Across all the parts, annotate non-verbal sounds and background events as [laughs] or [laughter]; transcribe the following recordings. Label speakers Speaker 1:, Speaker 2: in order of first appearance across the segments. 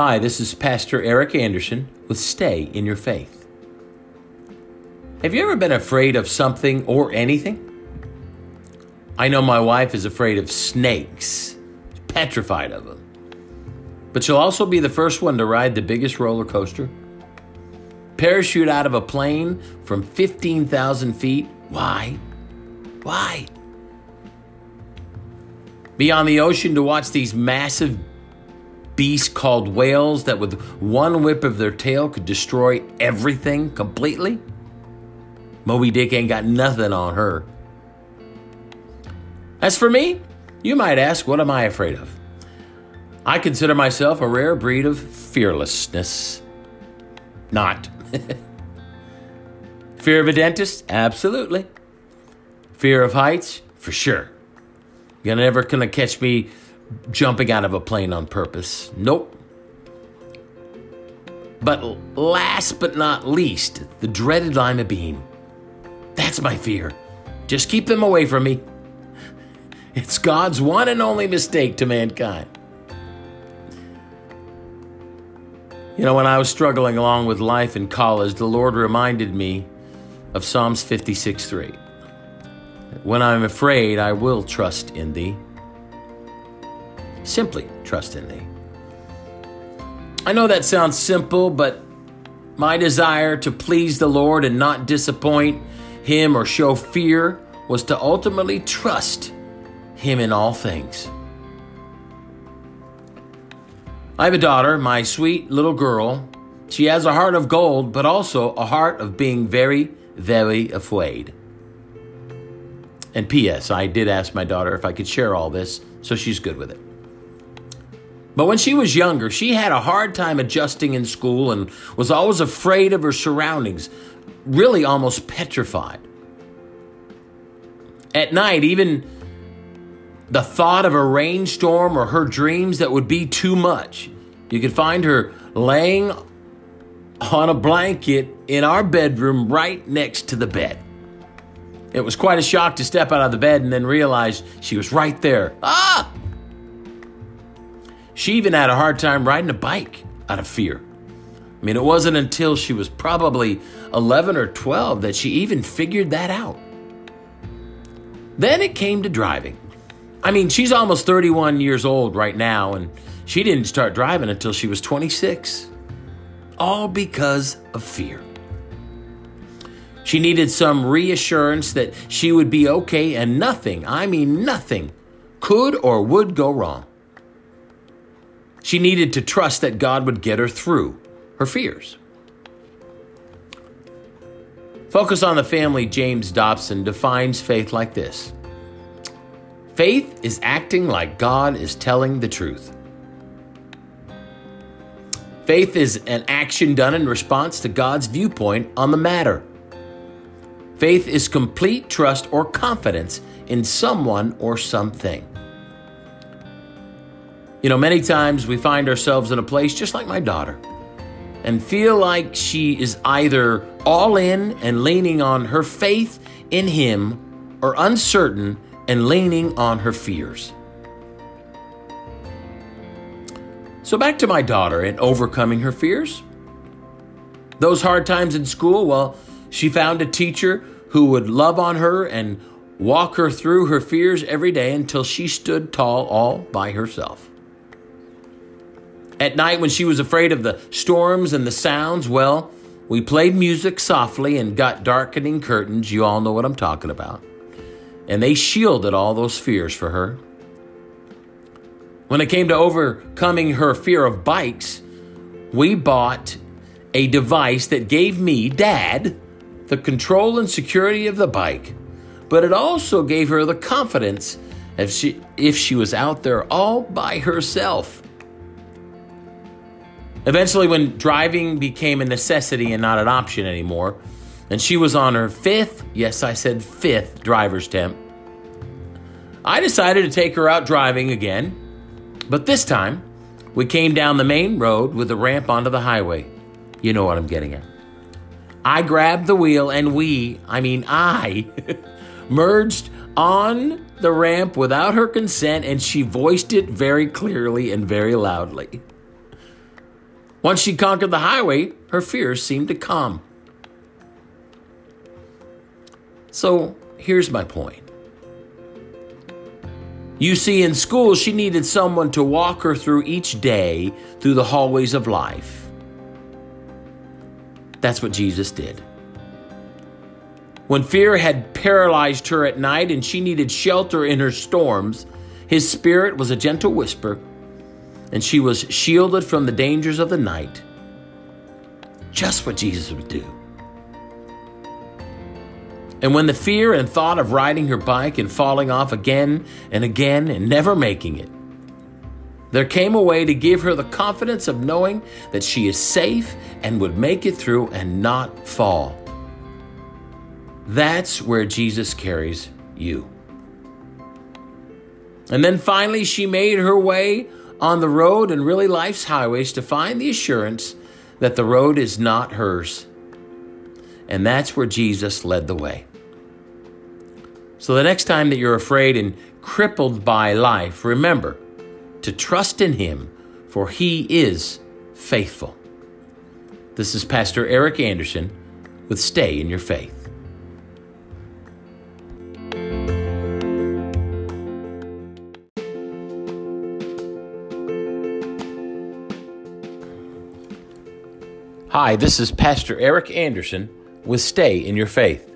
Speaker 1: Hi, this is Pastor Eric Anderson with Stay in Your Faith. Have you ever been afraid of something or anything? I know my wife is afraid of snakes, petrified of them. But she'll also be the first one to ride the biggest roller coaster. Parachute out of a plane from 15,000 feet. Why? Why? Be on the ocean to watch these massive beasts called whales that with one whip of their tail could destroy everything completely? Moby Dick ain't got nothing on her. As for me, you might ask, what am I afraid of? I consider myself a rare breed of fearlessness. Not. [laughs] Fear of a dentist? Absolutely. Fear of heights? For sure. You're never gonna catch me jumping out of a plane on purpose. Nope. But last but not least, the dreaded lima bean. That's my fear. Just keep them away from me. It's God's one and only mistake to mankind. You know, when I was struggling along with life in college, the Lord reminded me of Psalms 56 3. When I'm afraid, I will trust in thee. Simply trust in thee. I know that sounds simple, but my desire to please the Lord and not disappoint Him or show fear was to ultimately trust Him in all things. I have a daughter, my sweet little girl. She has a heart of gold, but also a heart of being very, very afraid. And P.S., I did ask my daughter if I could share all this, so she's good with it. But when she was younger, she had a hard time adjusting in school and was always afraid of her surroundings, really almost petrified. At night, even the thought of a rainstorm or her dreams that would be too much. You could find her laying on a blanket in our bedroom right next to the bed. It was quite a shock to step out of the bed and then realize she was right there. Ah! She even had a hard time riding a bike out of fear. I mean, it wasn't until she was probably 11 or 12 that she even figured that out. Then it came to driving. I mean, she's almost 31 years old right now, and she didn't start driving until she was 26. All because of fear. She needed some reassurance that she would be okay and nothing, I mean nothing, could or would go wrong. She needed to trust that God would get her through her fears. Focus on the family, James Dobson defines faith like this Faith is acting like God is telling the truth. Faith is an action done in response to God's viewpoint on the matter. Faith is complete trust or confidence in someone or something. You know, many times we find ourselves in a place just like my daughter and feel like she is either all in and leaning on her faith in Him or uncertain and leaning on her fears. So, back to my daughter and overcoming her fears. Those hard times in school, well, she found a teacher who would love on her and walk her through her fears every day until she stood tall all by herself. At night, when she was afraid of the storms and the sounds, well, we played music softly and got darkening curtains. You all know what I'm talking about. And they shielded all those fears for her. When it came to overcoming her fear of bikes, we bought a device that gave me, Dad, the control and security of the bike, but it also gave her the confidence if she, if she was out there all by herself. Eventually, when driving became a necessity and not an option anymore, and she was on her fifth, yes, I said fifth driver's temp, I decided to take her out driving again, but this time we came down the main road with a ramp onto the highway. You know what I'm getting at. I grabbed the wheel and we, I mean, I, [laughs] merged on the ramp without her consent and she voiced it very clearly and very loudly. Once she conquered the highway, her fears seemed to calm. So here's my point. You see, in school, she needed someone to walk her through each day through the hallways of life. That's what Jesus did. When fear had paralyzed her at night and she needed shelter in her storms, his spirit was a gentle whisper, and she was shielded from the dangers of the night. Just what Jesus would do. And when the fear and thought of riding her bike and falling off again and again and never making it, there came a way to give her the confidence of knowing that she is safe and would make it through and not fall. That's where Jesus carries you. And then finally, she made her way on the road and really life's highways to find the assurance that the road is not hers. And that's where Jesus led the way. So the next time that you're afraid and crippled by life, remember to trust in Him, for He is faithful. This is Pastor Eric Anderson with Stay in Your Faith. Hi, this is Pastor Eric Anderson with Stay in Your Faith.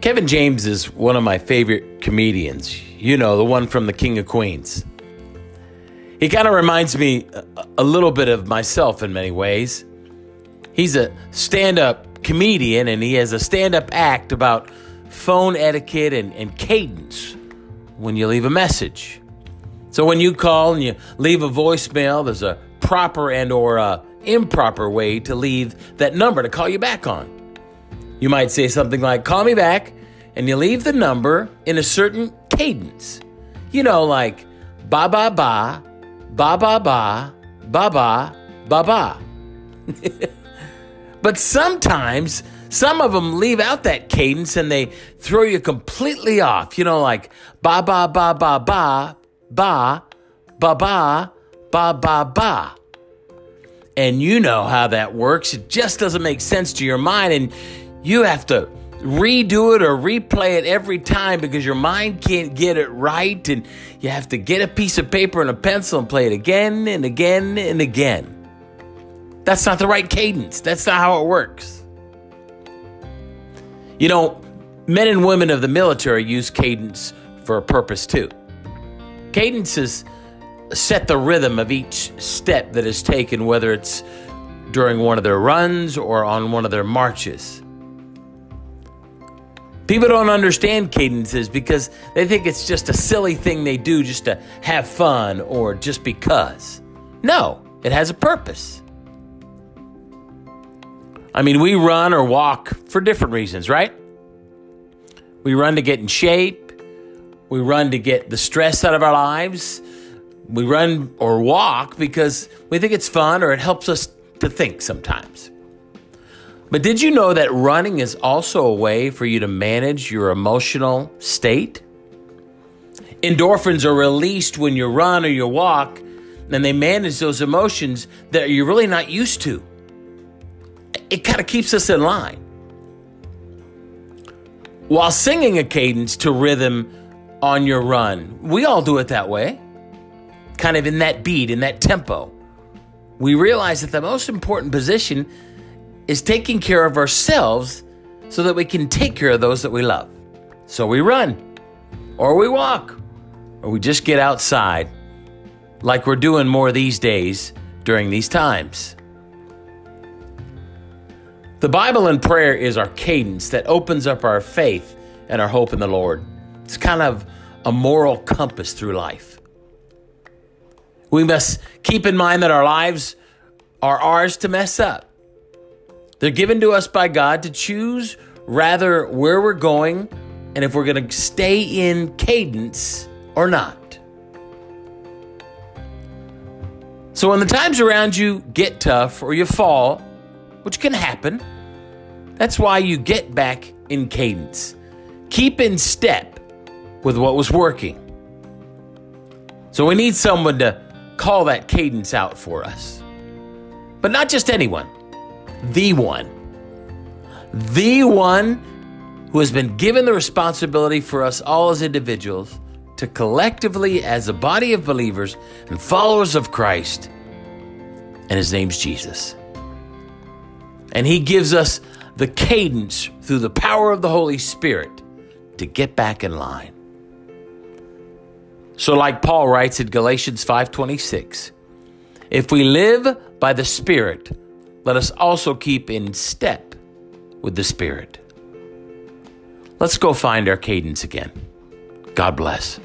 Speaker 1: Kevin James is one of my favorite comedians. You know, the one from The King of Queens. He kind of reminds me a little bit of myself in many ways. He's a stand up comedian and he has a stand up act about phone etiquette and, and cadence when you leave a message. So when you call and you leave a voicemail, there's a proper and or a improper way to leave that number to call you back on. You might say something like, call me back, and you leave the number in a certain cadence. You know, like ba ba ba, ba ba ba, ba ba, ba ba. but sometimes some of them leave out that cadence and they throw you completely off. You know, like ba ba ba ba ba, ba, ba ba, ba ba ba and you know how that works. It just doesn't make sense to your mind, and you have to redo it or replay it every time because your mind can't get it right, and you have to get a piece of paper and a pencil and play it again and again and again. That's not the right cadence. That's not how it works. You know, men and women of the military use cadence for a purpose too. Cadence is set the rhythm of each step that is taken, whether it's during one of their runs or on one of their marches. People don't understand cadences because they think it's just a silly thing they do just to have fun or just because. No, it has a purpose. I mean, we run or walk for different reasons, right? We run to get in shape. We run to get the stress out of our lives we run or walk because we think it's fun or it helps us to think sometimes. But did you know that running is also a way for you to manage your emotional state? Endorphins are released when you run or you walk, and they manage those emotions that you're really not used to. It kind of keeps us in line. While singing a cadence to rhythm on your run, we all do it that way kind of in that beat, in that tempo, we realize that the most important position is taking care of ourselves so that we can take care of those that we love. So we run, or we walk, or we just get outside, like we're doing more these days during these times. The Bible and prayer is our cadence that opens up our faith and our hope in the Lord. It's kind of a moral compass through life. We must keep in mind that our lives are ours to mess up. They're given to us by God to choose rather where we're going and if we're going to stay in cadence or not. So when the times around you get tough or you fall, which can happen, that's why you get back in cadence. Keep in step with what was working. So we need someone to call that cadence out for us. But not just anyone, the one. The one who has been given the responsibility for us all as individuals to collectively, as a body of believers and followers of Christ, and his name's Jesus. And he gives us the cadence through the power of the Holy Spirit to get back in line. So like Paul writes in Galatians 5:26, if we live by the Spirit, let us also keep in step with the Spirit. Let's go find our cadence again. God bless.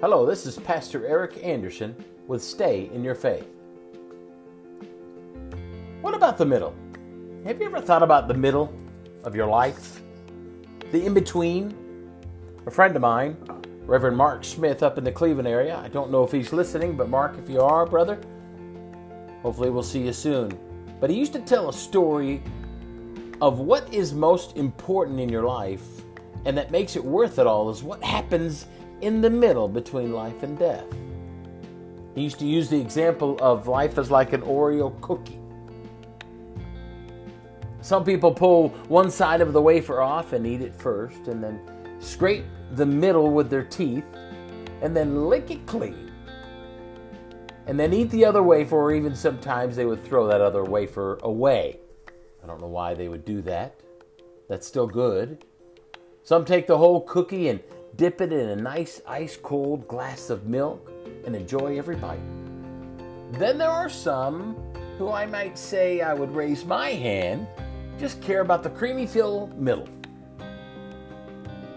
Speaker 1: Hello, this is Pastor Eric Anderson with Stay in Your Faith. What about the middle? Have you ever thought about the middle of your life? The in between? A friend of mine, Reverend Mark Smith, up in the Cleveland area, I don't know if he's listening, but Mark, if you are, brother, hopefully we'll see you soon. But he used to tell a story of what is most important in your life and that makes it worth it all is what happens in the middle between life and death. He used to use the example of life as like an Oreo cookie. Some people pull one side of the wafer off and eat it first, and then scrape the middle with their teeth, and then lick it clean. And then eat the other wafer, or even sometimes they would throw that other wafer away. I don't know why they would do that. That's still good. Some take the whole cookie and dip it in a nice ice cold glass of milk, and enjoy every bite. Then there are some who I might say I would raise my hand, just care about the creamy filled middle.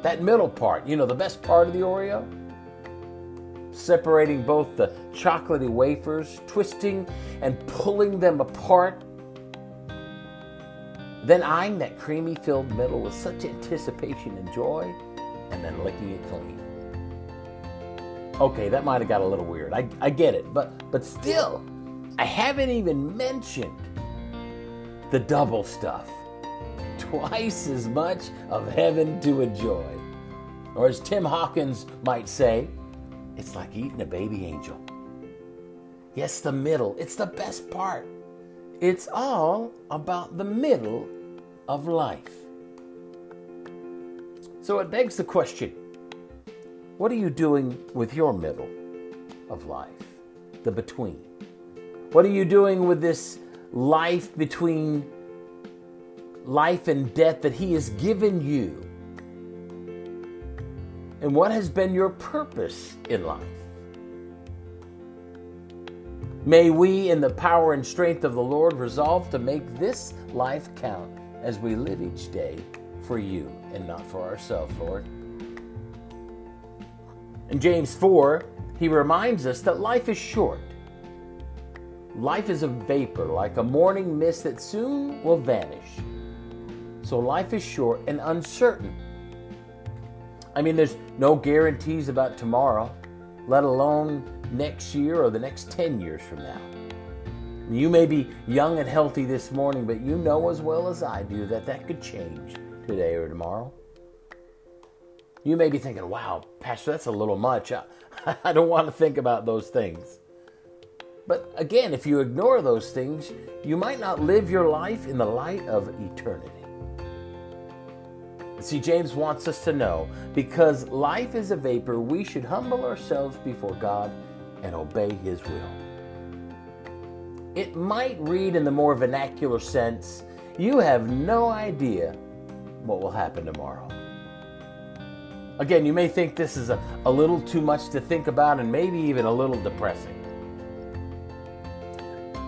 Speaker 1: That middle part, you know, the best part of the Oreo? Separating both the chocolatey wafers, twisting and pulling them apart. Then eyeing that creamy filled middle with such anticipation and joy and then licking it clean. Okay, that might have got a little weird. I, I get it. But but still, I haven't even mentioned the double stuff. Twice as much of heaven to enjoy. Or as Tim Hawkins might say, it's like eating a baby angel. Yes, the middle. It's the best part. It's all about the middle of life. So it begs the question what are you doing with your middle of life, the between? What are you doing with this life between life and death that He has given you? And what has been your purpose in life? May we, in the power and strength of the Lord, resolve to make this life count as we live each day for you and not for ourselves, Lord. In James 4, he reminds us that life is short. Life is a vapor, like a morning mist that soon will vanish. So life is short and uncertain. I mean, there's no guarantees about tomorrow, let alone next year or the next 10 years from now. You may be young and healthy this morning, but you know as well as I do that that could change today or tomorrow. You may be thinking, wow, Pastor, that's a little much. I, [laughs] I don't want to think about those things. But again, if you ignore those things, you might not live your life in the light of eternity. See, James wants us to know because life is a vapor, we should humble ourselves before God and obey His will. It might read in the more vernacular sense you have no idea what will happen tomorrow. Again, you may think this is a, a little too much to think about and maybe even a little depressing.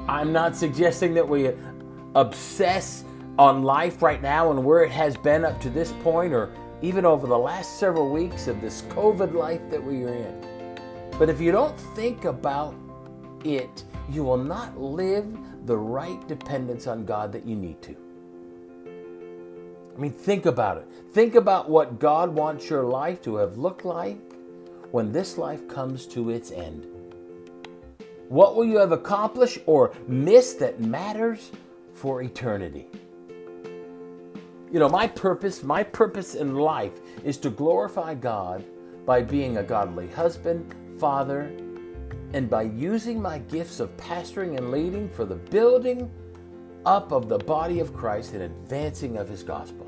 Speaker 1: I'm not suggesting that we obsess on life right now and where it has been up to this point or even over the last several weeks of this COVID life that we are in. But if you don't think about it, you will not live the right dependence on God that you need to. I mean, think about it. Think about what God wants your life to have looked like when this life comes to its end. What will you have accomplished or missed that matters for eternity? You know, my purpose, my purpose in life is to glorify God by being a godly husband, father, and by using my gifts of pastoring and leading for the building up of the body of Christ and advancing of his gospel.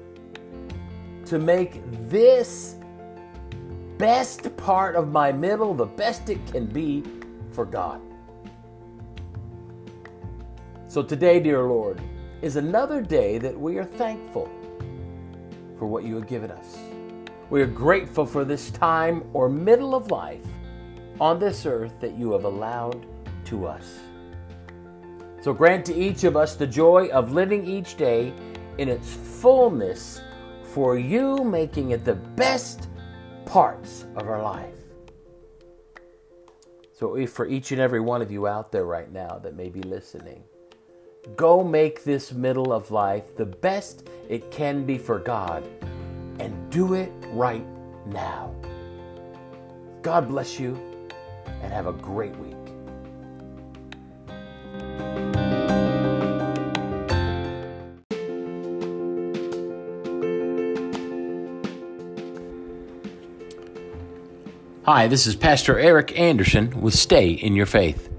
Speaker 1: To make this best part of my middle the best it can be for God. So today, dear Lord, is another day that we are thankful for what you have given us. We are grateful for this time or middle of life on this earth that you have allowed to us. So grant to each of us the joy of living each day in its fullness for you, making it the best parts of our life. So, for each and every one of you out there right now that may be listening, go make this middle of life the best it can be for God and do it right now. God bless you and have a great week. Hi, this is Pastor Eric Anderson with Stay in Your Faith.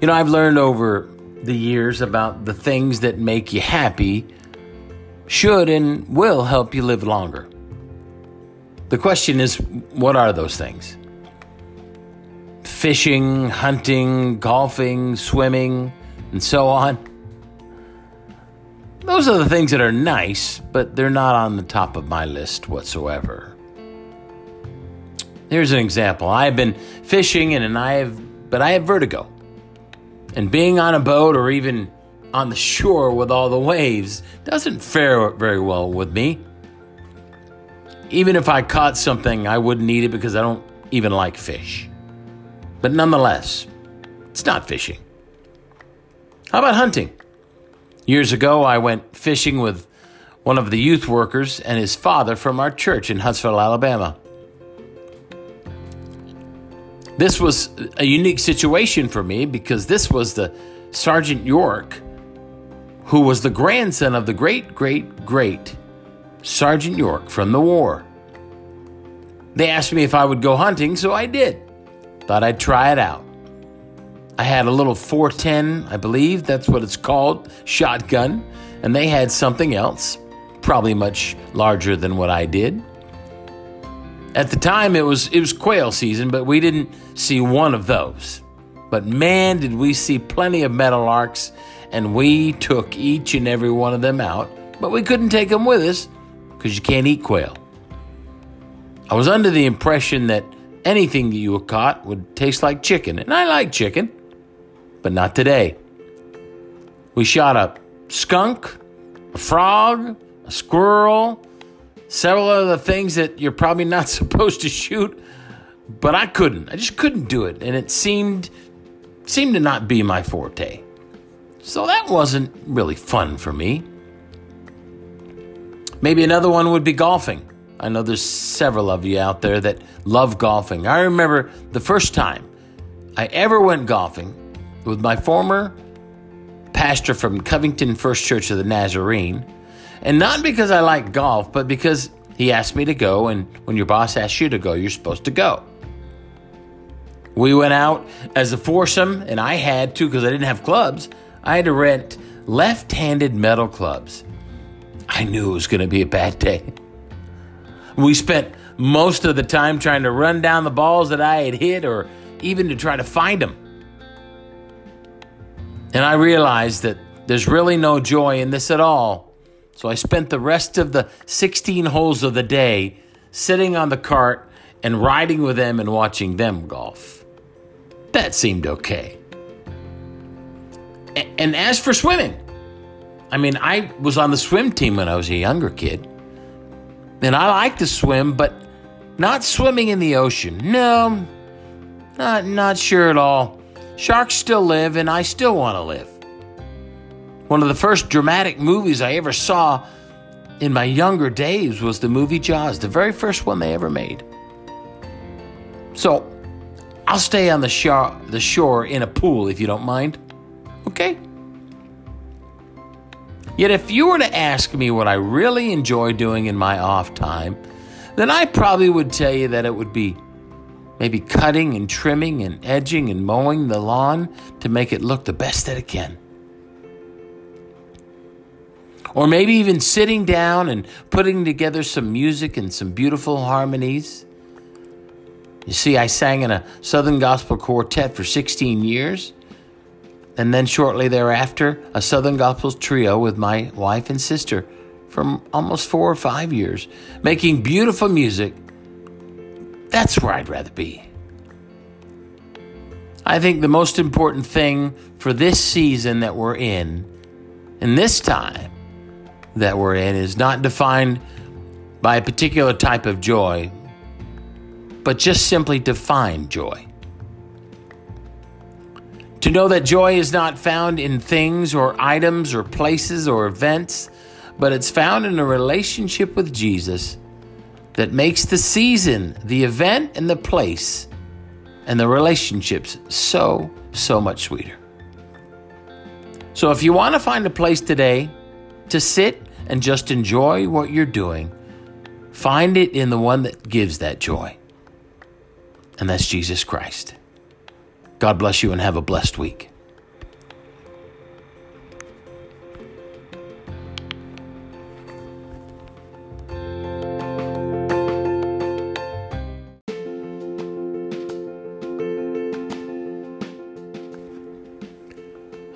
Speaker 1: You know, I've learned over the years about the things that make you happy should and will help you live longer. The question is, what are those things? Fishing, hunting, golfing, swimming, and so on. Those are the things that are nice, but they're not on the top of my list whatsoever. Here's an example. I've been fishing and and I have but I have vertigo. And being on a boat or even on the shore with all the waves doesn't fare very well with me. Even if I caught something, I wouldn't eat it because I don't even like fish. But nonetheless, it's not fishing. How about hunting? Years ago, I went fishing with one of the youth workers and his father from our church in Huntsville, Alabama. This was a unique situation for me because this was the Sergeant York who was the grandson of the great, great, great Sergeant York from the war. They asked me if I would go hunting, so I did. Thought I'd try it out. I had a little 410, I believe that's what it's called, shotgun, and they had something else, probably much larger than what I did. At the time it was it was quail season, but we didn't see one of those. But man, did we see plenty of meadowlarks and we took each and every one of them out, but we couldn't take them with us because you can't eat quail. I was under the impression that anything that you caught would taste like chicken, and I like chicken, but not today. We shot a skunk, a frog, a squirrel, several of the things that you're probably not [laughs] supposed to shoot, but I couldn't. I just couldn't do it, and it seemed seemed to not be my forte. So that wasn't really fun for me. Maybe another one would be golfing. I know there's several of you out there that love golfing. I remember the first time I ever went golfing with my former pastor from Covington First Church of the Nazarene. And not because I like golf, but because he asked me to go, and when your boss asks you to go, you're supposed to go. We went out as a foursome, and I had to because I didn't have clubs. I had to rent left handed metal clubs. I knew it was going to be a bad day. We spent most of the time trying to run down the balls that I had hit or even to try to find them. And I realized that there's really no joy in this at all. So I spent the rest of the 16 holes of the day sitting on the cart and riding with them and watching them golf. That seemed okay. And as for swimming, I mean, I was on the swim team when I was a younger kid. And I like to swim, but not swimming in the ocean. No, not, not sure at all. Sharks still live, and I still want to live. One of the first dramatic movies I ever saw in my younger days was the movie Jaws, the very first one they ever made. So, I'll stay on the shore, the shore in a pool if you don't mind. Okay? Yet, if you were to ask me what I really enjoy doing in my off time, then I probably would tell you that it would be maybe cutting and trimming and edging and mowing the lawn to make it look the best that it can. Or maybe even sitting down and putting together some music and some beautiful harmonies. You see, I sang in a Southern Gospel quartet for 16 years and then shortly thereafter, a Southern Gospel trio with my wife and sister for almost four or five years, making beautiful music. That's where I'd rather be. I think the most important thing for this season that we're in, and this time that we're in, is not defined by a particular type of joy, but just simply to find joy. To know that joy is not found in things or items or places or events, but it's found in a relationship with Jesus that makes the season, the event, and the place and the relationships so, so much sweeter. So if you want to find a place today to sit and just enjoy what you're doing, find it in the one that gives that joy, and that's Jesus Christ. God bless you and have a blessed week.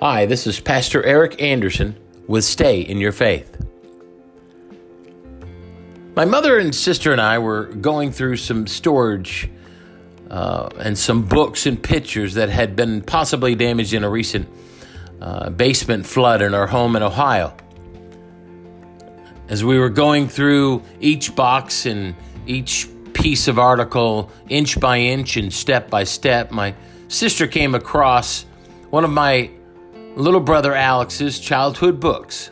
Speaker 1: Hi, this is Pastor Eric Anderson with Stay in Your Faith. My mother and sister and I were going through some storage uh, and some books and pictures that had been possibly damaged in a recent uh, basement flood in our home in Ohio. As we were going through each box and each piece of article, inch by inch and step by step, my sister came across one of my little brother Alex's childhood books.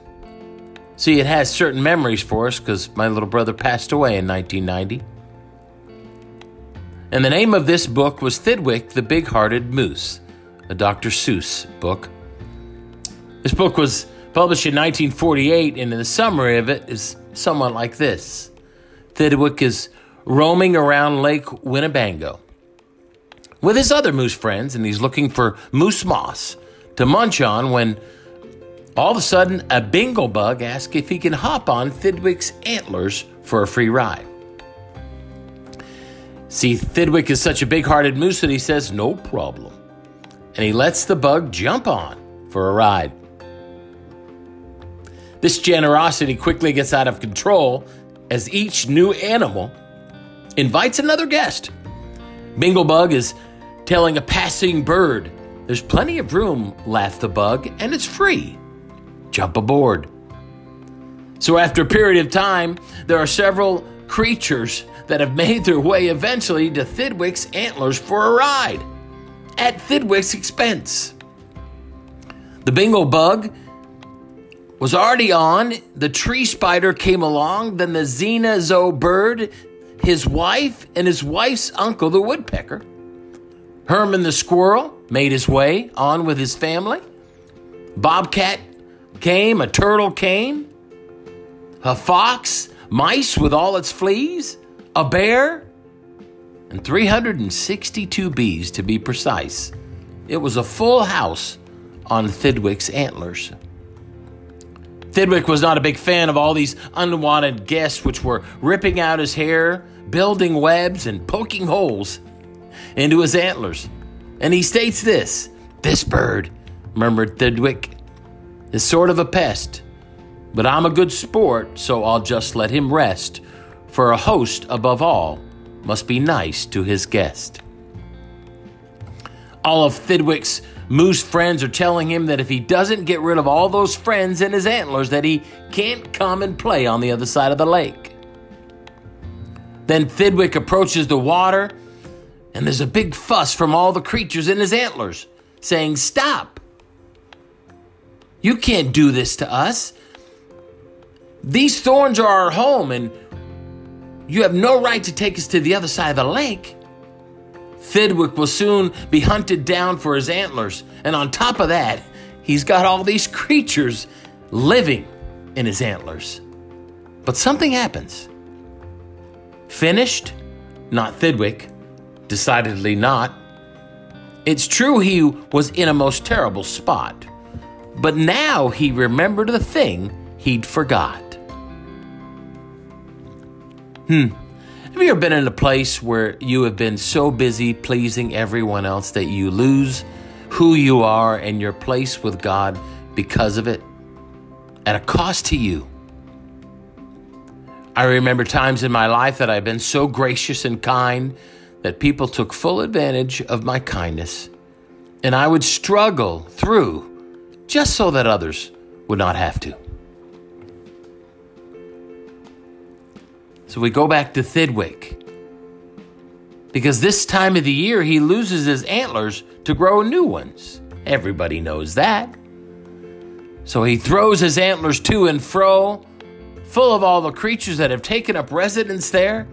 Speaker 1: See, it has certain memories for us because my little brother passed away in 1990. And the name of this book was Thidwick the Big Hearted Moose, a Dr. Seuss book. This book was published in 1948, and the summary of it is somewhat like this Thidwick is roaming around Lake Winnebago with his other moose friends, and he's looking for moose moss to munch on when all of a sudden a bingle bug asks if he can hop on Thidwick's antlers for a free ride. See, Thidwick is such a big hearted moose that he says, no problem. And he lets the bug jump on for a ride. This generosity quickly gets out of control as each new animal invites another guest. Binglebug is telling a passing bird, There's plenty of room, laughed the bug, and it's free. Jump aboard. So, after a period of time, there are several creatures that have made their way eventually to Thidwick's antlers for a ride at Thidwick's expense. The bingle bug was already on, the tree spider came along, then the Zinn-a-zu bird, his wife, and his wife's uncle, the woodpecker. Herman the squirrel made his way on with his family. Bobcat came, a turtle came, a fox, mice with all its fleas, a bear, and 362 bees to be precise. It was a full house on Thidwick's antlers. Thidwick was not a big fan of all these unwanted guests, which were ripping out his hair, building webs, and poking holes into his antlers. And he states this This bird, murmured Thidwick, is sort of a pest, but I'm a good sport, so I'll just let him rest for a host, above all, must be nice to his guest. All of Thidwick's moose friends are telling him that if he doesn't get rid of all those friends and his antlers, that he can't come and play on the other side of the lake. Then Thidwick approaches the water, and there's a big fuss from all the creatures in his antlers, saying, Stop! You can't do this to us. These thorns are our home, and you have no right to take us to the other side of the lake. Thidwick will soon be hunted down for his antlers, and on top of that, he's got all these creatures living in his antlers. But something happens. Finished? Not Thidwick. Decidedly not. It's true he was in a most terrible spot, but now he remembered the thing he'd forgot. Hmm. Have you ever been in a place where you have been so busy pleasing everyone else that you lose who you are and your place with God because of it at a cost to you? I remember times in my life that I've been so gracious and kind that people took full advantage of my kindness, and I would struggle through just so that others would not have to. So we go back to Thidwick. Because this time of the year, he loses his antlers to grow new ones. Everybody knows that. So he throws his antlers to and fro, full of all the creatures that have taken up residence there,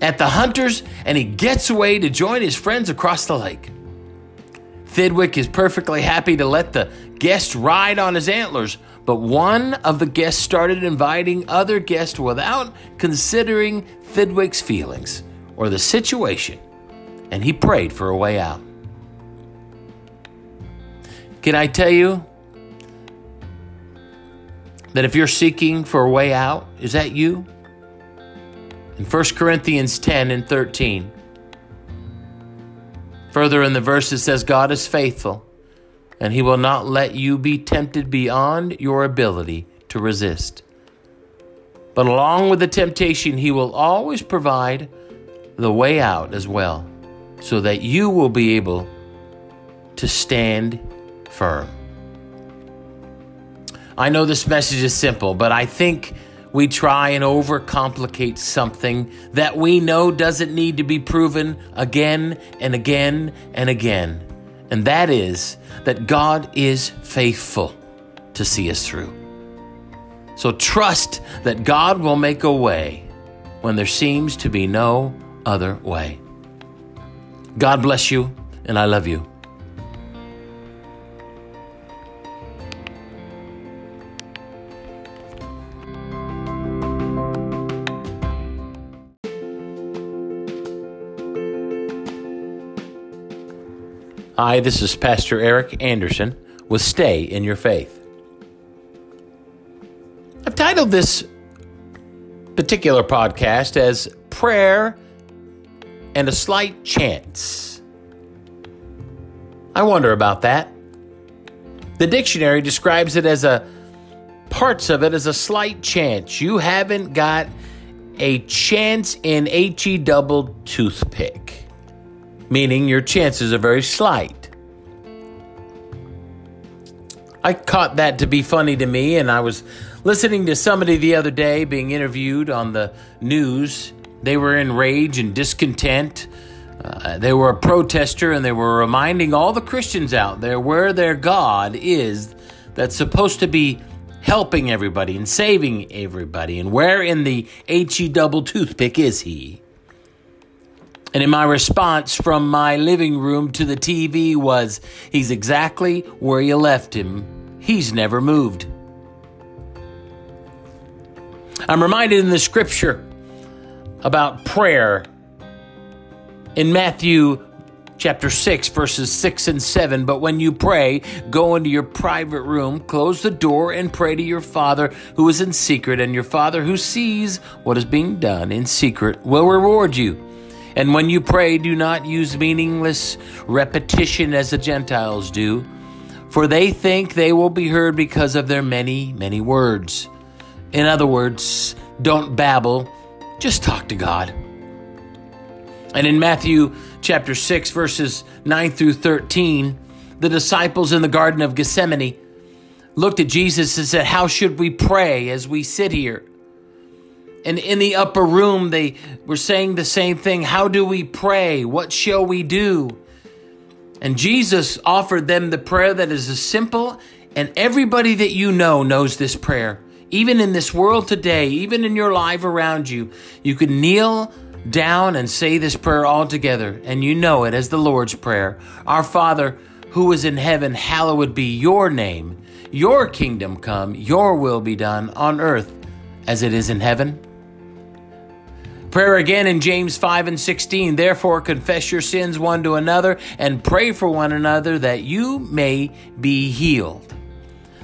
Speaker 1: at the hunters, and he gets away to join his friends across the lake. Thidwick is perfectly happy to let the guests ride on his antlers, but one of the guests started inviting other guests without considering Thidwick's feelings or the situation, and he prayed for a way out. Can I tell you that if you're seeking for a way out, is that you? In 1 Corinthians 10 and 13, further in the verse it says, God is faithful and he will not let you be tempted beyond your ability to resist. But along with the temptation, he will always provide the way out as well, so that you will be able to stand firm. I know this message is simple, but I think we try and overcomplicate something that we know doesn't need to be proven again and again and again and that is that God is faithful to see us through. So trust that God will make a way when there seems to be no other way. God bless you, and I love you. Hi, this is Pastor Eric Anderson with Stay in Your Faith. I've titled this particular podcast as Prayer and a Slight Chance. I wonder about that. The dictionary describes it as a parts of it as a slight chance. You haven't got a chance in HE double toothpick meaning your chances are very slight. I caught that to be funny to me, and I was listening to somebody the other day being interviewed on the news. They were in rage and discontent. Uh, they were a protester, and they were reminding all the Christians out there where their God is that's supposed to be helping everybody and saving everybody, and where in the HE double toothpick is he? And in my response from my living room to the TV was, He's exactly where you left him. He's never moved. I'm reminded in the scripture about prayer in Matthew chapter 6, verses 6 and 7. But when you pray, go into your private room, close the door, and pray to your Father who is in secret, and your Father who sees what is being done in secret will reward you. And when you pray, do not use meaningless repetition as the Gentiles do, for they think they will be heard because of their many, many words. In other words, don't babble, just talk to God. And in Matthew chapter 6, verses 9 through 13, the disciples in the Garden of Gethsemane looked at Jesus and said, How should we pray as we sit here? And in the upper room, they were saying the same thing. How do we pray? What shall we do? And Jesus offered them the prayer that is as simple, and everybody that you know knows this prayer. Even in this world today, even in your life around you, you can kneel down and say this prayer all together, and you know it as the Lord's Prayer. Our Father, who is in heaven, hallowed be your name. Your kingdom come, your will be done on earth as it is in heaven. Prayer again in James 5 and 16. Therefore, confess your sins one to another and pray for one another that you may be healed.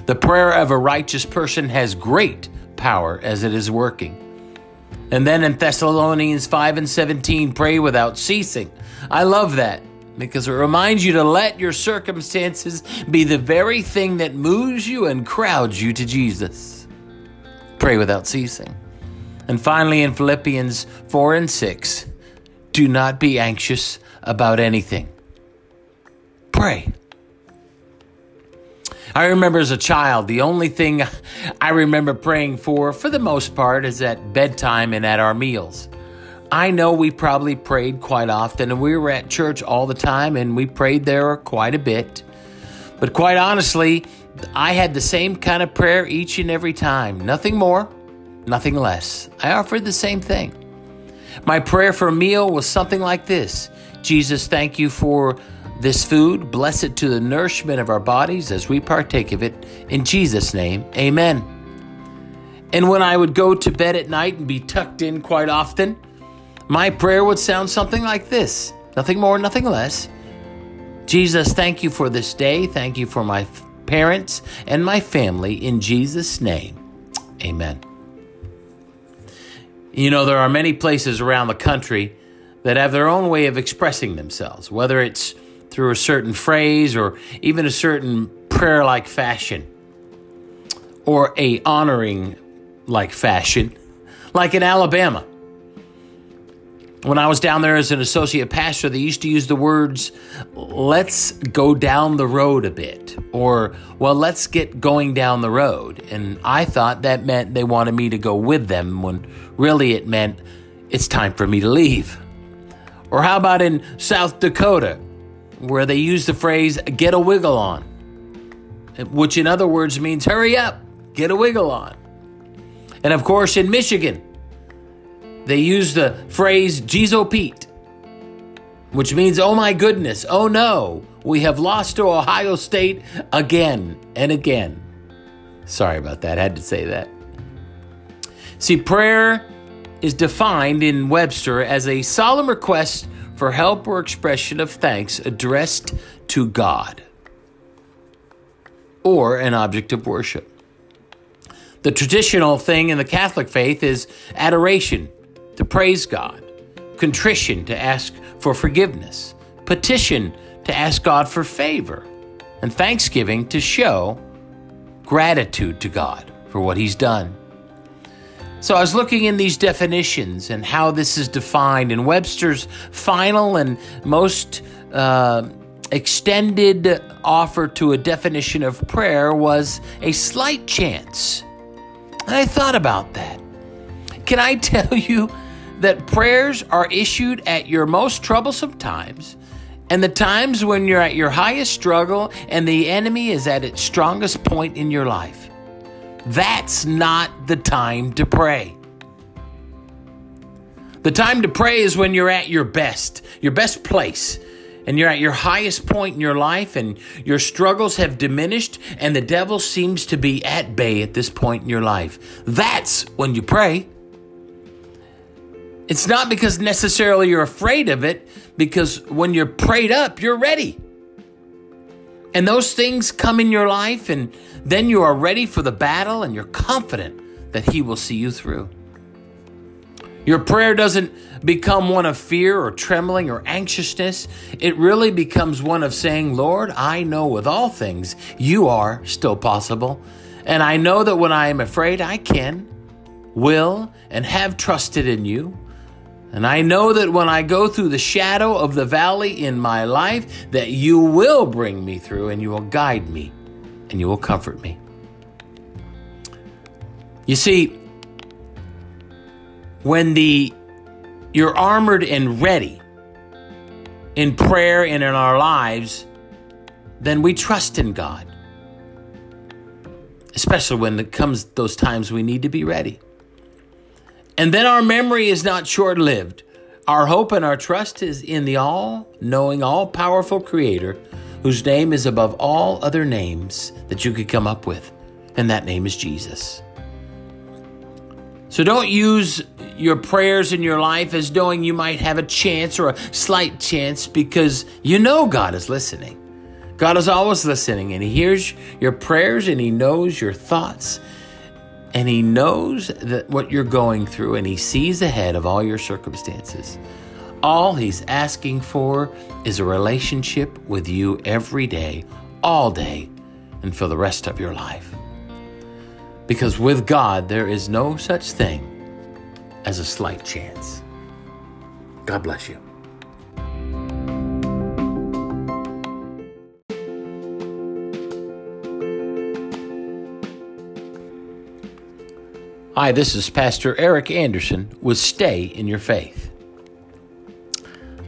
Speaker 1: The prayer of a righteous person has great power as it is working. And then in Thessalonians 5 and 17, pray without ceasing. I love that because it reminds you to let your circumstances be the very thing that moves you and crowds you to Jesus. Pray without ceasing. And finally, in Philippians 4 and 6, do not be anxious about anything. Pray. I remember as a child, the only thing I remember praying for, for the most part, is at bedtime and at our meals. I know we probably prayed quite often, and we were at church all the time, and we prayed there quite a bit. But quite honestly, I had the same kind of prayer each and every time. Nothing more, nothing less. I offered the same thing. My prayer for a meal was something like this Jesus, thank you for this food. Bless it to the nourishment of our bodies as we partake of it. In Jesus' name, amen. And when I would go to bed at night and be tucked in quite often, my prayer would sound something like this nothing more, nothing less. Jesus, thank you for this day. Thank you for my parents and my family. In Jesus' name, amen. You know, there are many places around the country that have their own way of expressing themselves, whether it's through a certain phrase or even a certain prayer like fashion or a honoring like fashion, like in Alabama. When I was down there as an associate pastor, they used to use the words, let's go down the road a bit, or, well, let's get going down the road. And I thought that meant they wanted me to go with them, when really it meant it's time for me to leave. Or how about in South Dakota, where they use the phrase, get a wiggle on, which in other words means hurry up, get a wiggle on. And of course, in Michigan, they use the phrase Jizo Pete, which means, oh my goodness, oh no, we have lost to Ohio State again and again. Sorry about that, I had to say that. See, prayer is defined in Webster as a solemn request for help or expression of thanks addressed to God or an object of worship. The traditional thing in the Catholic faith is adoration, to praise God, contrition to ask for forgiveness, petition to ask God for favor, and thanksgiving to show gratitude to God for what He's done. So I was looking in these definitions and how this is defined, and Webster's final and most uh, extended offer to a definition of prayer was a slight chance. And I thought about that. Can I [laughs] tell you that prayers are issued at your most troublesome times and the times when you're at your highest struggle and the enemy is at its strongest point in your life. That's not the time to pray. The time to pray is when you're at your best, your best place, and you're at your highest point in your life, and your struggles have diminished, and the devil seems to be at bay at this point in your life. That's when you pray. It's not because necessarily you're afraid of it, because when you're prayed up, you're ready. And those things come in your life, and then you are ready for the battle, and you're confident that He will see you through. Your prayer doesn't become one of fear or trembling or anxiousness. It really becomes one of saying, Lord, I know with all things you are still possible. And I know that when I am afraid, I can, will, and have trusted in you. And I know that when I go through the shadow of the valley in my life, that you will bring me through and you will guide me and you will comfort me. You see, when the you're armored and ready in prayer and in our lives, then we trust in God. Especially when it comes those times we need to be ready. And then our memory is not short lived. Our hope and our trust is in the all knowing, all powerful Creator whose name is above all other names that you could come up with, and that name is Jesus. So don't use your prayers in your life as knowing you might have a chance or a slight chance because you know God is listening. God is always listening and He hears your prayers and He knows your thoughts and He knows that what you're going through and He sees ahead of all your circumstances. All He's asking for is a relationship with you every day, all day, and for the rest of your life. Because with God, there is no such thing as a slight chance. God bless you. Hi, this is Pastor Eric Anderson with Stay in Your Faith.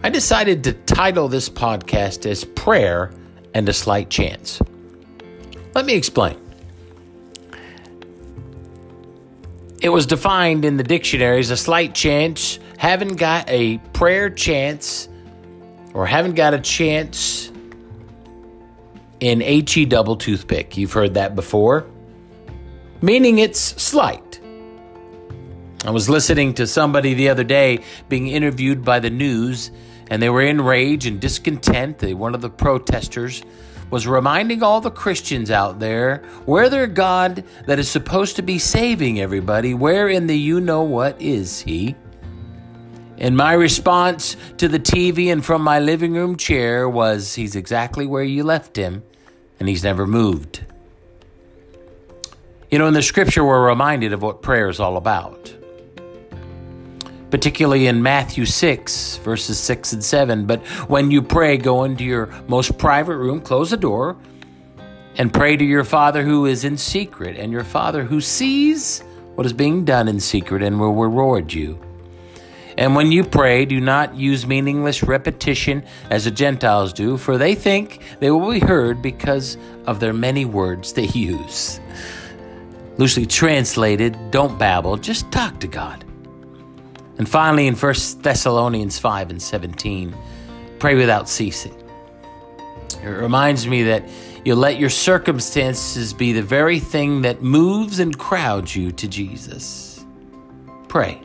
Speaker 1: I decided to title this podcast as Prayer and a Slight Chance. Let me explain. It was defined in the dictionary as a slight chance, haven't got a prayer chance, or haven't got a chance in HE double toothpick. You've heard that before, meaning it's slight. I was listening to somebody the other day being interviewed by the news, and they were in rage and discontent. They, one of the protesters was reminding all the Christians out there where their God that is supposed to be saving everybody, where in the you know what is He? And my response to the TV and from my living room chair was, He's exactly where you left Him, and He's never moved. You know, in the scripture, we're reminded of what prayer is all about particularly in Matthew 6, verses 6 and 7. But when you pray, go into your most private room, close the door, and pray to your Father who is in secret, and your Father who sees what is being done in secret and will reward you. And when you pray, do not use meaningless repetition as the Gentiles do, for they think they will be heard because of their many words they [laughs] use. Loosely translated, don't babble, just talk to God. And finally, in 1 Thessalonians 5 and 17, pray without ceasing. It reminds me that you let your circumstances be the very thing that moves and crowds you to Jesus. Pray.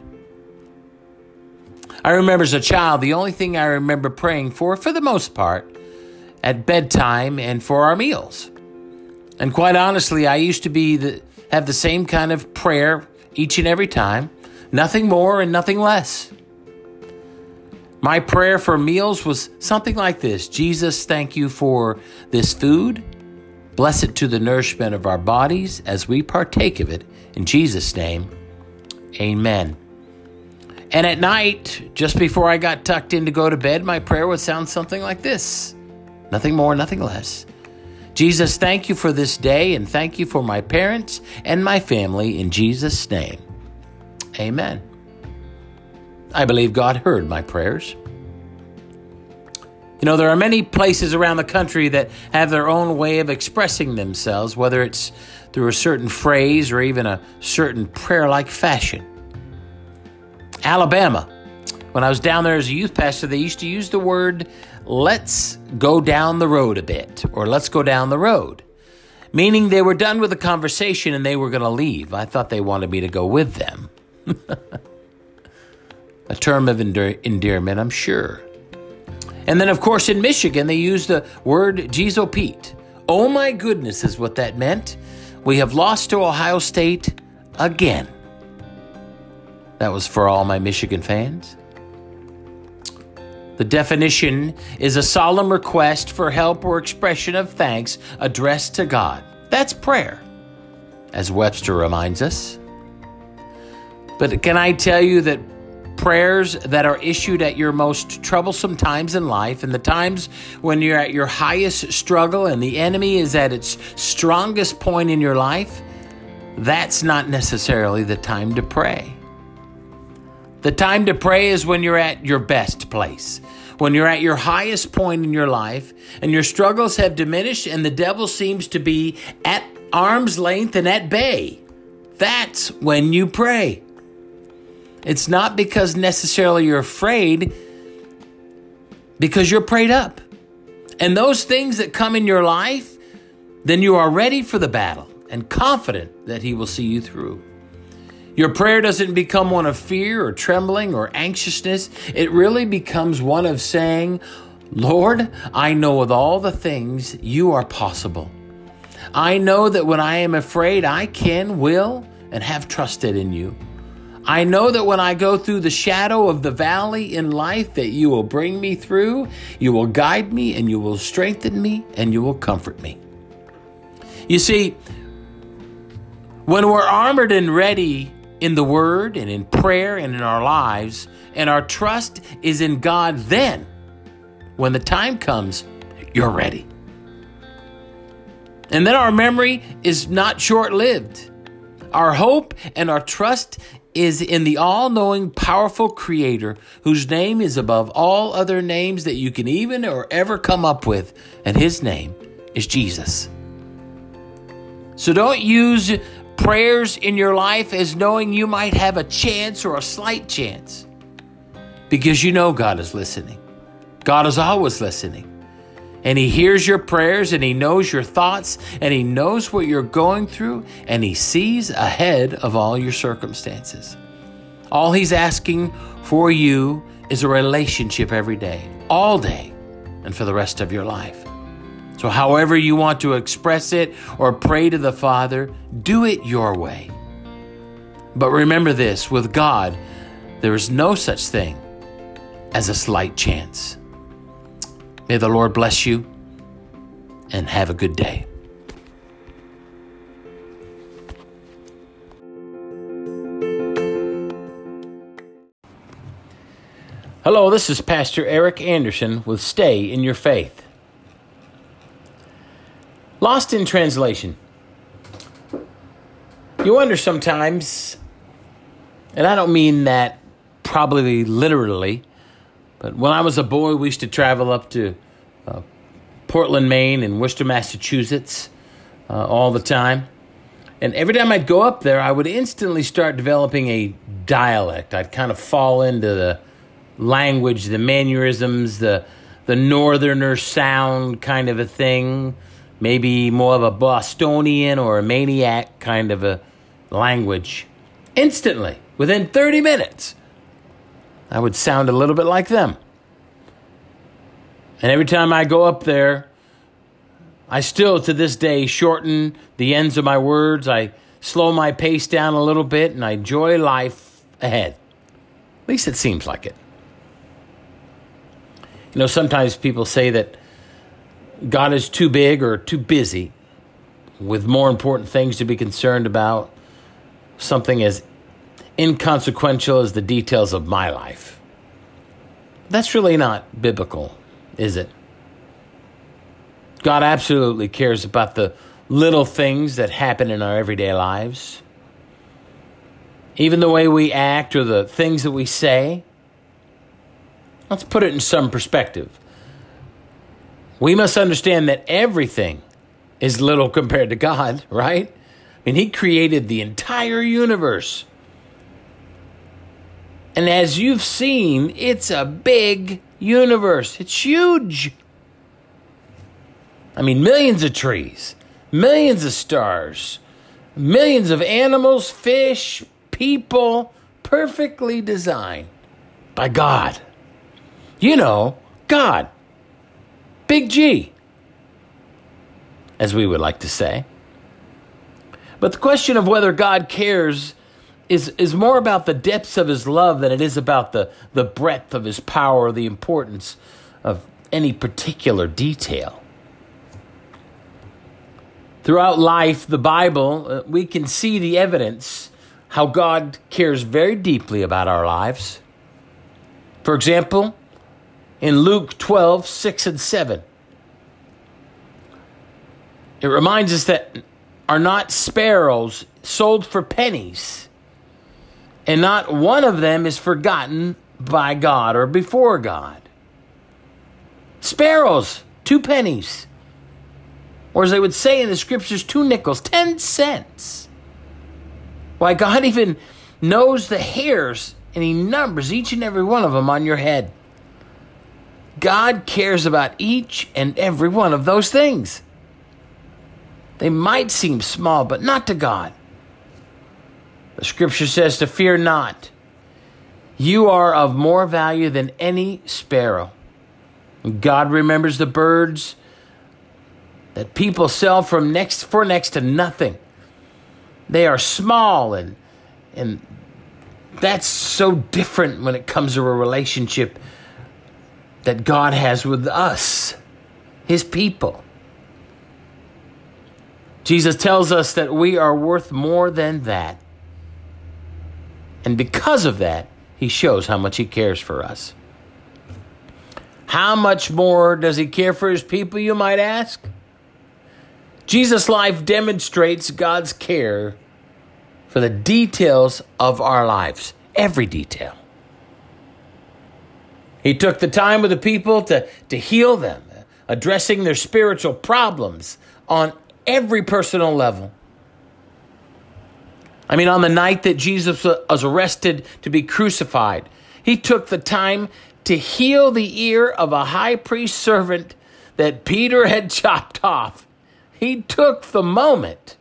Speaker 1: I remember as a child, the only thing I remember praying for, for the most part, at bedtime and for our meals. And quite honestly, I used to be the, have the same kind of prayer each and every time. Nothing more and nothing less. My prayer for meals was something like this Jesus, thank you for this food. Bless it to the nourishment of our bodies as we partake of it. In Jesus' name, amen. And at night, just before I got tucked in to go to bed, my prayer would sound something like this nothing more, nothing less. Jesus, thank you for this day and thank you for my parents and my family in Jesus' name. Amen. I believe God heard my prayers. You know, there are many places around the country that have their own way of expressing themselves, whether it's through a certain phrase or even a certain prayer like fashion. Alabama, when I was down there as a youth pastor, they used to use the word, let's go down the road a bit, or let's go down the road, meaning they were done with the conversation and they were going to leave. I thought they wanted me to go with them. [laughs] a term of endearment, I'm sure. And then, of course, in Michigan, they use the word Jesus Pete. Oh my goodness, is what that meant. We have lost to Ohio State again. That was for all my Michigan fans. The definition is a solemn request for help or expression of thanks addressed to God. That's prayer, as Webster reminds us. But can I tell you that prayers that are issued at your most troublesome times in life and the times when you're at your highest struggle and the enemy is at its strongest point in your life, that's not necessarily the time to pray. The time to pray is when you're at your best place, when you're at your highest point in your life and your struggles have diminished and the devil seems to be at arm's length and at bay. That's when you pray. It's not because necessarily you're afraid, because you're prayed up. and those things that come in your life, then you are ready for the battle and confident that He will see you through. Your prayer doesn't become one of fear or trembling or anxiousness. It really becomes one of saying, Lord, I know with all the things you are possible. I know that when I am afraid, I can, will, and have trusted in you. I know that when I go through the shadow of the valley in life that you will bring me through, you will guide me and you will strengthen me and you will comfort me. You see, when we're armored and ready in the word and in prayer and in our lives, and our trust is in God, then when the time comes, you're ready. And then our memory is not short lived. Our hope and our trust is in the all knowing, powerful Creator whose name is above all other names that you can even or ever come up with, and His name is Jesus. So don't use prayers in your life as knowing you might have a chance or a slight chance because you know God is listening. God is always listening. And He hears your prayers and He knows your thoughts and He knows what you're going through and He sees ahead of all your circumstances. All He's asking for you is a relationship every day, all day, and for the rest of your life. So, however you want to express it or pray to the Father, do it your way. But remember this with God, there is no such thing as a slight chance. May the Lord bless you and have a good day. Hello, this is Pastor Eric Anderson with Stay in Your Faith. Lost in translation. You wonder sometimes, and I don't mean that probably literally, but when I was a boy, we used to travel up to uh, Portland, Maine, and Worcester, Massachusetts uh, all the time. And every time I'd go up there, I would instantly start developing a dialect. I'd kind of fall into the language, the mannerisms, the the northerner sound kind of a thing, maybe more of a Bostonian or a Mainiac kind of a language. Instantly, within 30 minutes, I would sound a little bit like them. And every time I go up there, I still to this day shorten the ends of my words. I slow my pace down a little bit and I enjoy life ahead. At least it seems like it. You know, sometimes people say that God is too big or too busy with more important things to be concerned about, something as inconsequential as the details of my life. That's really not biblical, is it? God absolutely cares about the little things that happen in our everyday lives. Even the way we act or the things that we say. Let's put it in some perspective. We must understand that everything is little compared to God, [laughs] right? I mean, He created the entire universe. And as you've seen, it's a big universe. It's huge. I mean, millions of trees, millions of stars, millions of animals, fish, people, perfectly designed by God. You know, God. Big G, as we would like to say. But the question of whether God cares is, is more about the depths of his love than it is about the, the breadth of his power or the importance of any particular detail. Throughout life, the Bible, uh, we can see the evidence how God cares very deeply about our lives. For example, in Luke 12, 6 and 7, it reminds us that are not sparrows sold for pennies and not one of them is forgotten by God or before God. Sparrows, two pennies. Or as they would say in the scriptures, two nickels, ten cents. Why, God [laughs] even knows the hairs and He numbers each and every one of them on your head. God cares about each and every one of those things. They might seem small, but not to God. The scripture says to fear not. You are of more value than any sparrow. God remembers the birds that people sell from next for next to nothing. They are small and and that's so different when it comes to a relationship that God has with us, his people. Jesus tells us that we are worth more than that. And because of that, he shows how much he cares for us. How much more does he care for his people, you might ask? Jesus' life demonstrates God's care for the details of our lives, every detail. He took the time with the people to, to heal them, addressing their spiritual problems on every personal level. I mean, on the night that Jesus was arrested to be crucified, he took the time to heal the ear of a high priest servant that Peter had [laughs] chopped off. He took the moment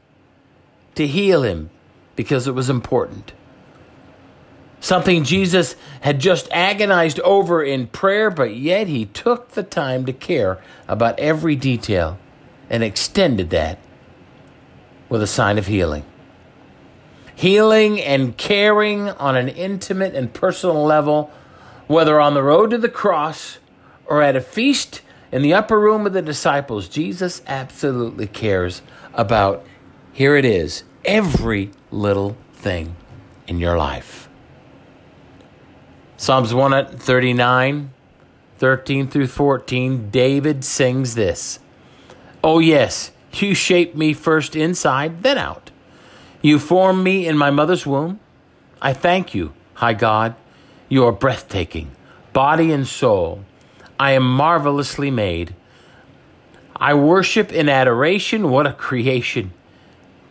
Speaker 1: to heal him because it was important. Something Jesus had just agonized over in prayer, but yet he took the time to care about every detail and extended that with a sign of healing. Healing and caring on an intimate and personal level, whether on the road to the cross or at a feast in the upper room of the disciples, Jesus absolutely cares about, here it is, every little thing in your life. Psalms 139, 13 through 14, David sings this Oh, yes, you shaped me first inside, then out. You formed me in my mother's womb. I thank you, high God. You are breathtaking, body and soul. I am marvelously made. I worship in adoration. What a creation.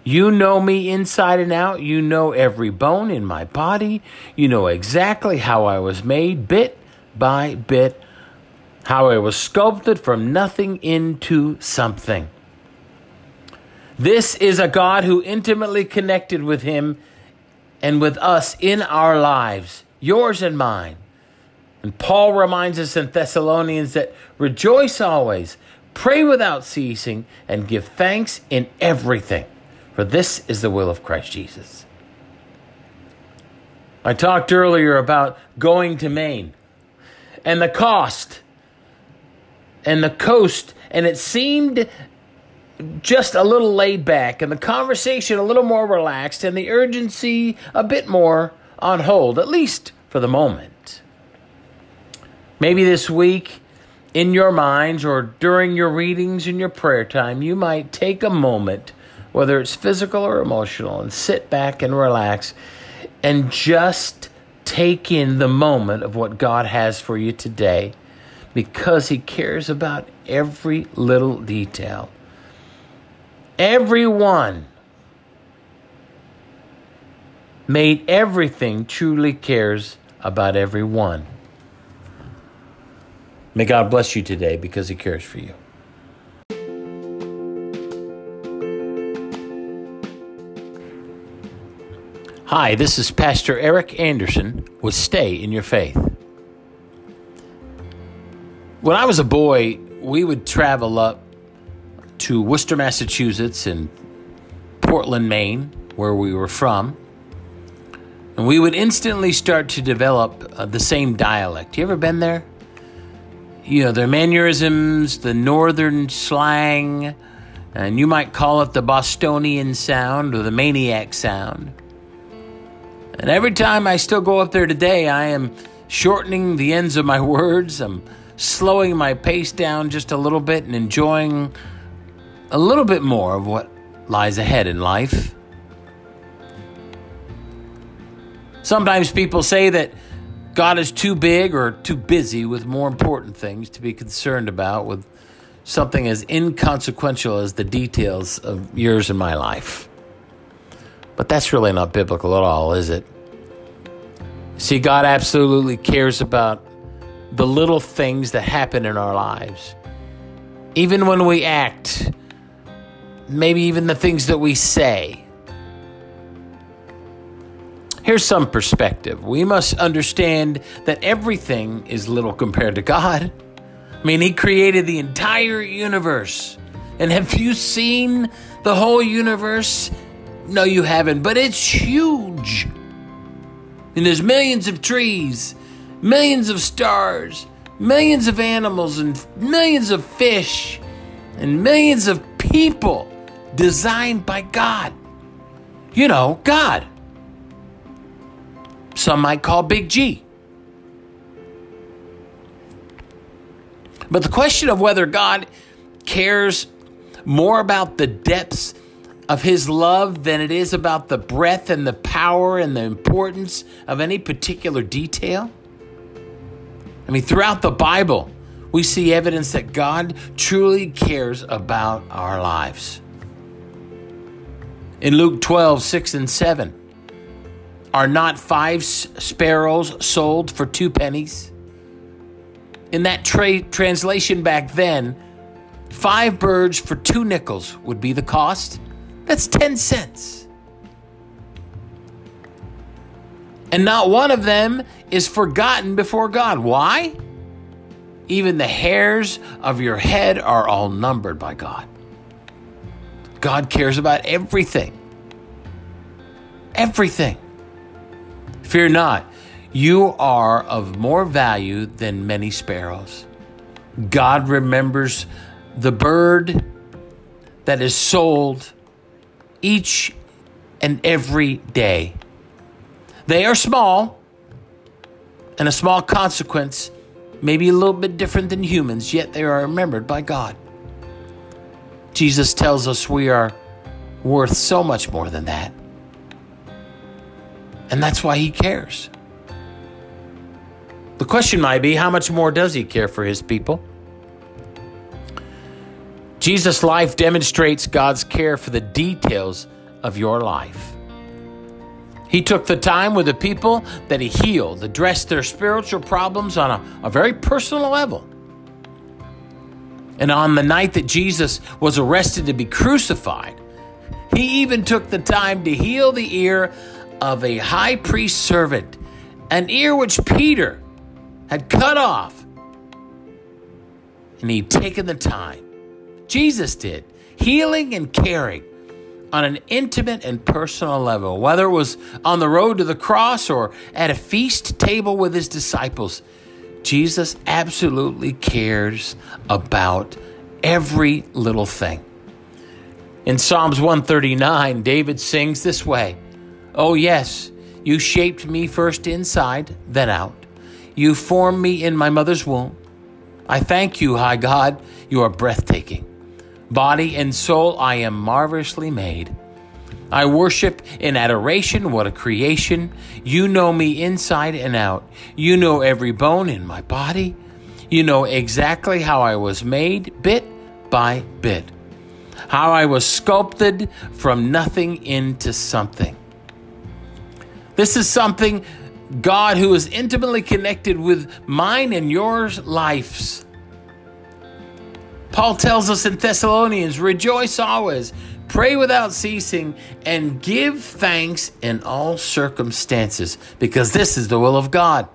Speaker 1: You know me inside and out. You know every bone in my body. You know exactly how I was made, bit by bit, how I was sculpted from nothing into something. This is a God who intimately connected with him and with us in our lives, yours and mine. And Paul reminds us in Thessalonians that rejoice always, pray without ceasing, and give thanks in everything, for this is the will of Christ Jesus. I talked earlier about going to Maine and the cost and the coast, and it seemed just a little laid back, and the conversation a little more relaxed, and the urgency a bit more on hold, at least for the moment. Maybe this week, in your minds or during your readings and your prayer time, you might take a moment, whether it's physical or emotional, and sit back and relax and just take in the moment of what God has for you today because He cares about every little detail. Everyone made everything truly cares about everyone. May God bless you today because He cares for you. Hi, this is Pastor Eric Anderson with Stay in Your Faith. When I was a boy, we would travel up to Worcester, Massachusetts, and Portland, Maine, where we were from. And we would instantly start to develop uh, the same dialect. You ever been there? you know, their mannerisms, the northern slang, and you might call it the Bostonian sound or the Mainiac sound. And every time I still go up there today, I am shortening the ends of my [laughs] words. I'm slowing my pace down just a little bit and enjoying a little bit more of what lies ahead in life. Sometimes people say that God is too big or too busy with more important things to be concerned about with something as inconsequential as the details of yours and my life. But that's really not biblical at all, is it? See, God absolutely cares about the little things that happen in our lives. Even when we act, maybe even the things that we say. Here's some perspective. We must understand that everything is little compared to God. I mean, He created the entire universe. And have you seen the whole universe? No, you haven't, but it's huge. And there's millions of trees, millions of stars, millions of animals, and millions of fish, and millions of people designed by God. You know, God. Some might call Big G. But the question of whether God cares more about the depths of his love than it is about the breadth and the power and the importance of any particular detail? I mean, throughout the Bible, we see evidence that God truly cares about our lives. In Luke 12, 6 and 7, are not five sparrows sold for two pennies? In that tra- translation back then, five birds for two nickels would be the cost. That's 10 cents. And not one of them is forgotten before God. Why? Even the hairs of your head are all numbered by God. God cares about everything. Everything. Fear not, you are of more value than many sparrows. God remembers the bird that is sold each and every day. They are small, and a small consequence may be a little bit different than humans, yet they are remembered by God. Jesus tells us we are worth so much more than that. And that's why he cares. The question might be how much more does he care for his people? Jesus' life demonstrates God's care for the details of your life. He took the time with the people that he healed, addressed their spiritual problems on a, a very personal level. And on the night that Jesus was arrested to be crucified, he even took the time to heal the ear of a high priest servant, an ear which Peter had cut off. And he'd taken the time. Jesus did, healing and caring on an intimate and personal level, whether it was on the road to the cross or at a feast table with his disciples. Jesus absolutely cares about every little thing. In Psalms 139, David sings this way Oh, yes, you shaped me first inside, then out. You formed me in my mother's womb. I thank you, high God, you are breathtaking. Body and soul, I am marvelously made. I worship in adoration. What a creation. You know me inside and out. You know every bone in my body. You know exactly how I was made, bit by bit. How I was sculpted from nothing into something. This is something God, who is intimately connected with mine and yours lives. Paul tells us in Thessalonians, rejoice always, pray without ceasing, and give thanks in all circumstances, because this is the will of God.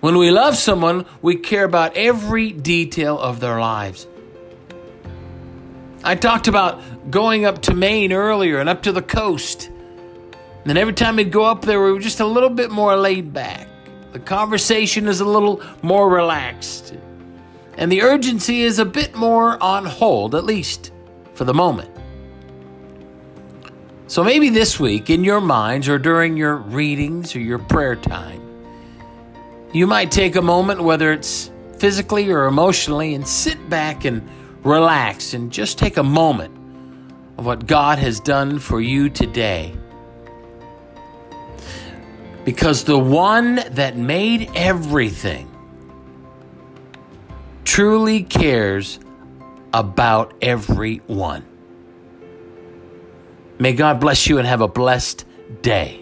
Speaker 1: When we love someone, we care about every detail of their lives. I talked about going up to Maine earlier and up to the coast. And every time we'd go up there, we were just a little bit more laid back. The conversation is a little more relaxed and the urgency is a bit more on hold, at least for the moment. So maybe this week, in your minds or during your readings or your prayer time, you might take a moment, whether it's physically or emotionally, and sit back and relax and just take a moment of what God has done for you today. Because the one that made everything truly cares about everyone. May God bless you and have a blessed day.